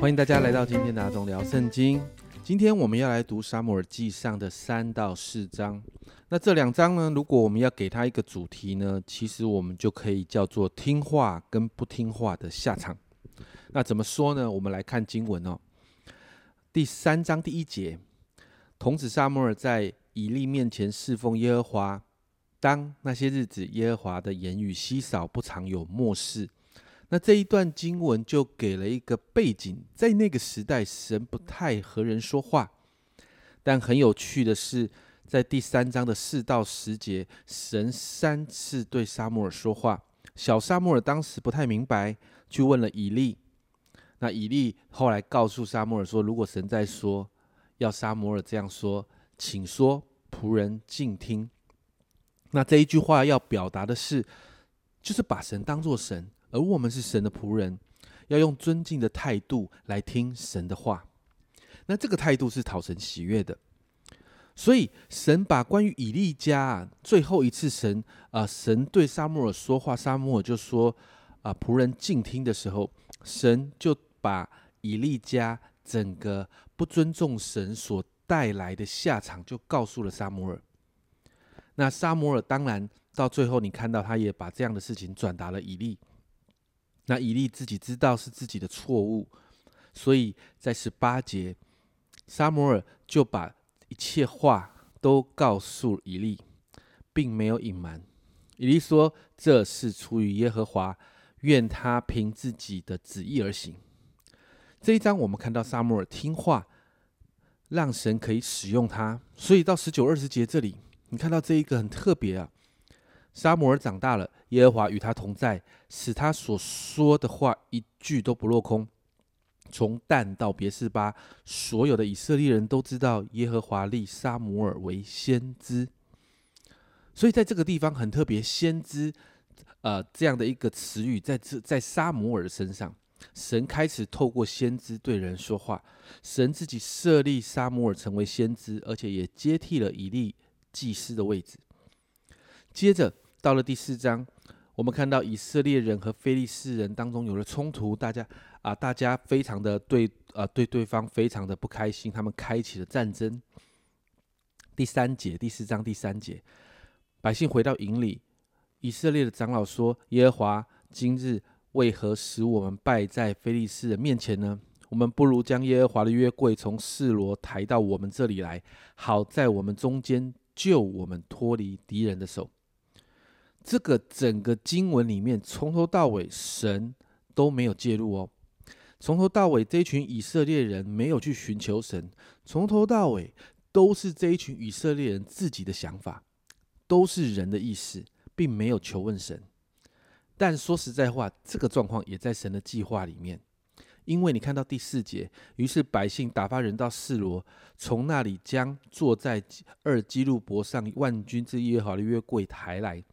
欢迎大家来到今天的阿忠聊圣经。今天我们要来读沙姆尔记上的三到四章。那这两章呢，如果我们要给它一个主题呢，其实我们就可以叫做听话跟不听话的下场。那怎么说呢？我们来看经文哦。第三章第一节，童子沙摩尔在以利面前侍奉耶和华。当那些日子，耶和华的言语稀少，不常有漠视。那这一段经文就给了一个背景，在那个时代，神不太和人说话。但很有趣的是，在第三章的四到十节，神三次对沙摩尔说话。小沙摩尔当时不太明白，去问了以利。那以利后来告诉沙摩尔说：“如果神在说，要沙摩尔这样说，请说，仆人静听。”那这一句话要表达的是，就是把神当作神。而我们是神的仆人，要用尊敬的态度来听神的话。那这个态度是讨神喜悦的。所以神把关于以利家最后一次神啊，神对沙穆尔说话，沙穆尔就说啊，仆人静听的时候，神就把以利家整个不尊重神所带来的下场，就告诉了沙摩尔。那沙摩尔当然到最后，你看到他也把这样的事情转达了以利。那以利自己知道是自己的错误，所以在十八节，沙摩尔就把一切话都告诉以利，并没有隐瞒。以利说：“这是出于耶和华，愿他凭自己的旨意而行。”这一章我们看到沙摩尔听话，让神可以使用他。所以到十九、二十节这里，你看到这一个很特别啊。沙摩尔长大了，耶和华与他同在，使他所说的话一句都不落空。从旦到别是巴，所有的以色列人都知道耶和华立沙摩尔为先知。所以在这个地方很特别，先知，呃，这样的一个词语，在这在沙摩尔身上，神开始透过先知对人说话。神自己设立沙摩尔成为先知，而且也接替了以利祭司的位置。接着。到了第四章，我们看到以色列人和非利士人当中有了冲突，大家啊，大家非常的对啊，对对方非常的不开心，他们开启了战争。第三节，第四章第三节，百姓回到营里，以色列的长老说：“耶和华今日为何使我们败在非利士人面前呢？我们不如将耶和华的约柜从示罗抬到我们这里来，好在我们中间救我们脱离敌人的手。”这个整个经文里面，从头到尾神都没有介入哦。从头到尾，这群以色列人没有去寻求神，从头到尾都是这一群以色列人自己的想法，都是人的意思，并没有求问神。但说实在话，这个状况也在神的计划里面，因为你看到第四节，于是百姓打发人到示罗，从那里将坐在二基路伯上万军之耶和华的约柜抬来。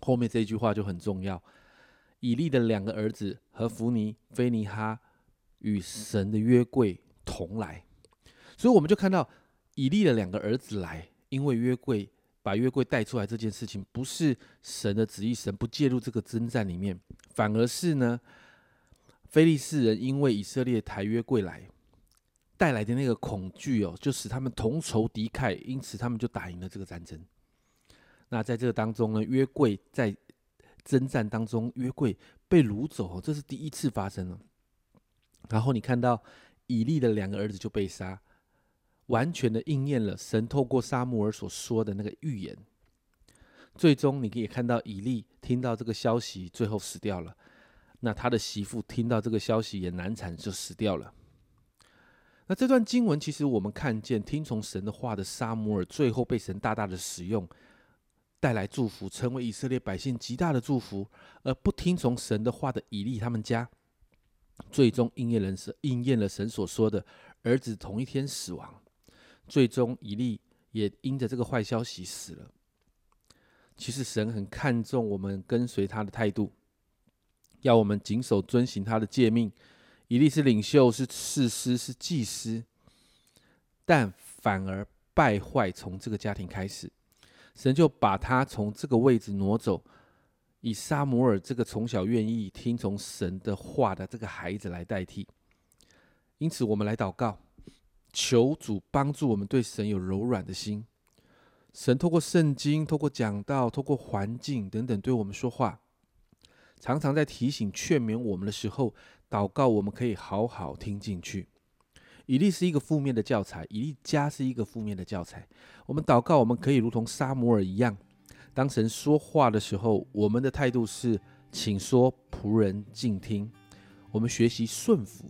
后面这句话就很重要。以利的两个儿子和弗尼、菲尼哈与神的约柜同来，所以我们就看到以利的两个儿子来，因为约柜把约柜带出来这件事情不是神的旨意，神不介入这个征战里面，反而是呢，非利士人因为以色列抬约柜来带来的那个恐惧哦，就使他们同仇敌忾，因此他们就打赢了这个战争。那在这个当中呢，约柜在征战当中，约柜被掳走，这是第一次发生了。然后你看到以利的两个儿子就被杀，完全的应验了神透过沙姆尔所说的那个预言。最终你可以看到以利听到这个消息，最后死掉了。那他的媳妇听到这个消息也难产，就死掉了。那这段经文其实我们看见听从神的话的沙姆尔，最后被神大大的使用。带来祝福，成为以色列百姓极大的祝福，而不听从神的话的以利他们家，最终应验人神应验了神所说的儿子同一天死亡。最终以利也因着这个坏消息死了。其实神很看重我们跟随他的态度，要我们谨守遵行他的诫命。以利是领袖，是士师，是祭司，但反而败坏从这个家庭开始。神就把他从这个位置挪走，以沙摩尔这个从小愿意听从神的话的这个孩子来代替。因此，我们来祷告，求主帮助我们对神有柔软的心。神透过圣经、透过讲道、透过环境等等对我们说话，常常在提醒、劝勉我们的时候，祷告我们可以好好听进去。以利是一个负面的教材，以利家是一个负面的教材。我们祷告，我们可以如同沙摩尔一样，当神说话的时候，我们的态度是请说，仆人静听。我们学习顺服，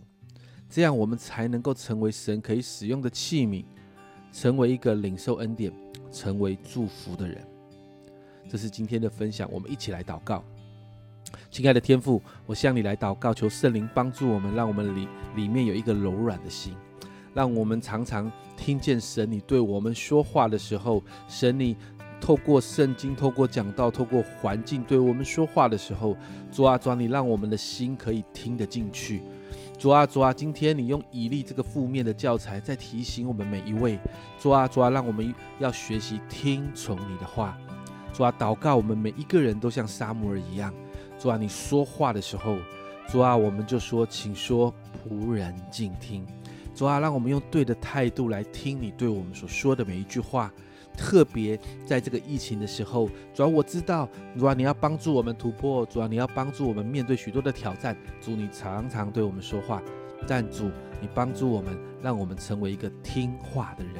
这样我们才能够成为神可以使用的器皿，成为一个领受恩典。成为祝福的人，这是今天的分享。我们一起来祷告，亲爱的天父，我向你来祷告，求圣灵帮助我们，让我们里里面有一个柔软的心，让我们常常听见神你对我们说话的时候，神你透过圣经、透过讲道、透过环境对我们说话的时候，主啊主啊，你让我们的心可以听得进去。主啊，主啊，今天你用以利这个负面的教材，在提醒我们每一位。主啊，主啊，让我们要学习听从你的话。主啊，祷告我们每一个人都像沙摩尔一样。主啊，你说话的时候，主啊，我们就说，请说，仆人静听。主啊，让我们用对的态度来听你对我们所说的每一句话。特别在这个疫情的时候，主要我知道，主要你要帮助我们突破，主要你要帮助我们面对许多的挑战。主，你常常对我们说话，但主，你帮助我们，让我们成为一个听话的人。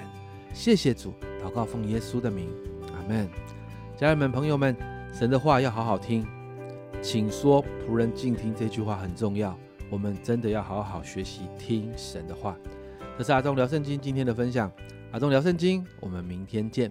谢谢主，祷告奉耶稣的名，阿门。家人们、朋友们，神的话要好好听，请说仆人静听这句话很重要，我们真的要好好学习听神的话。这是阿忠聊圣经今天的分享。阿忠聊圣经，我们明天见。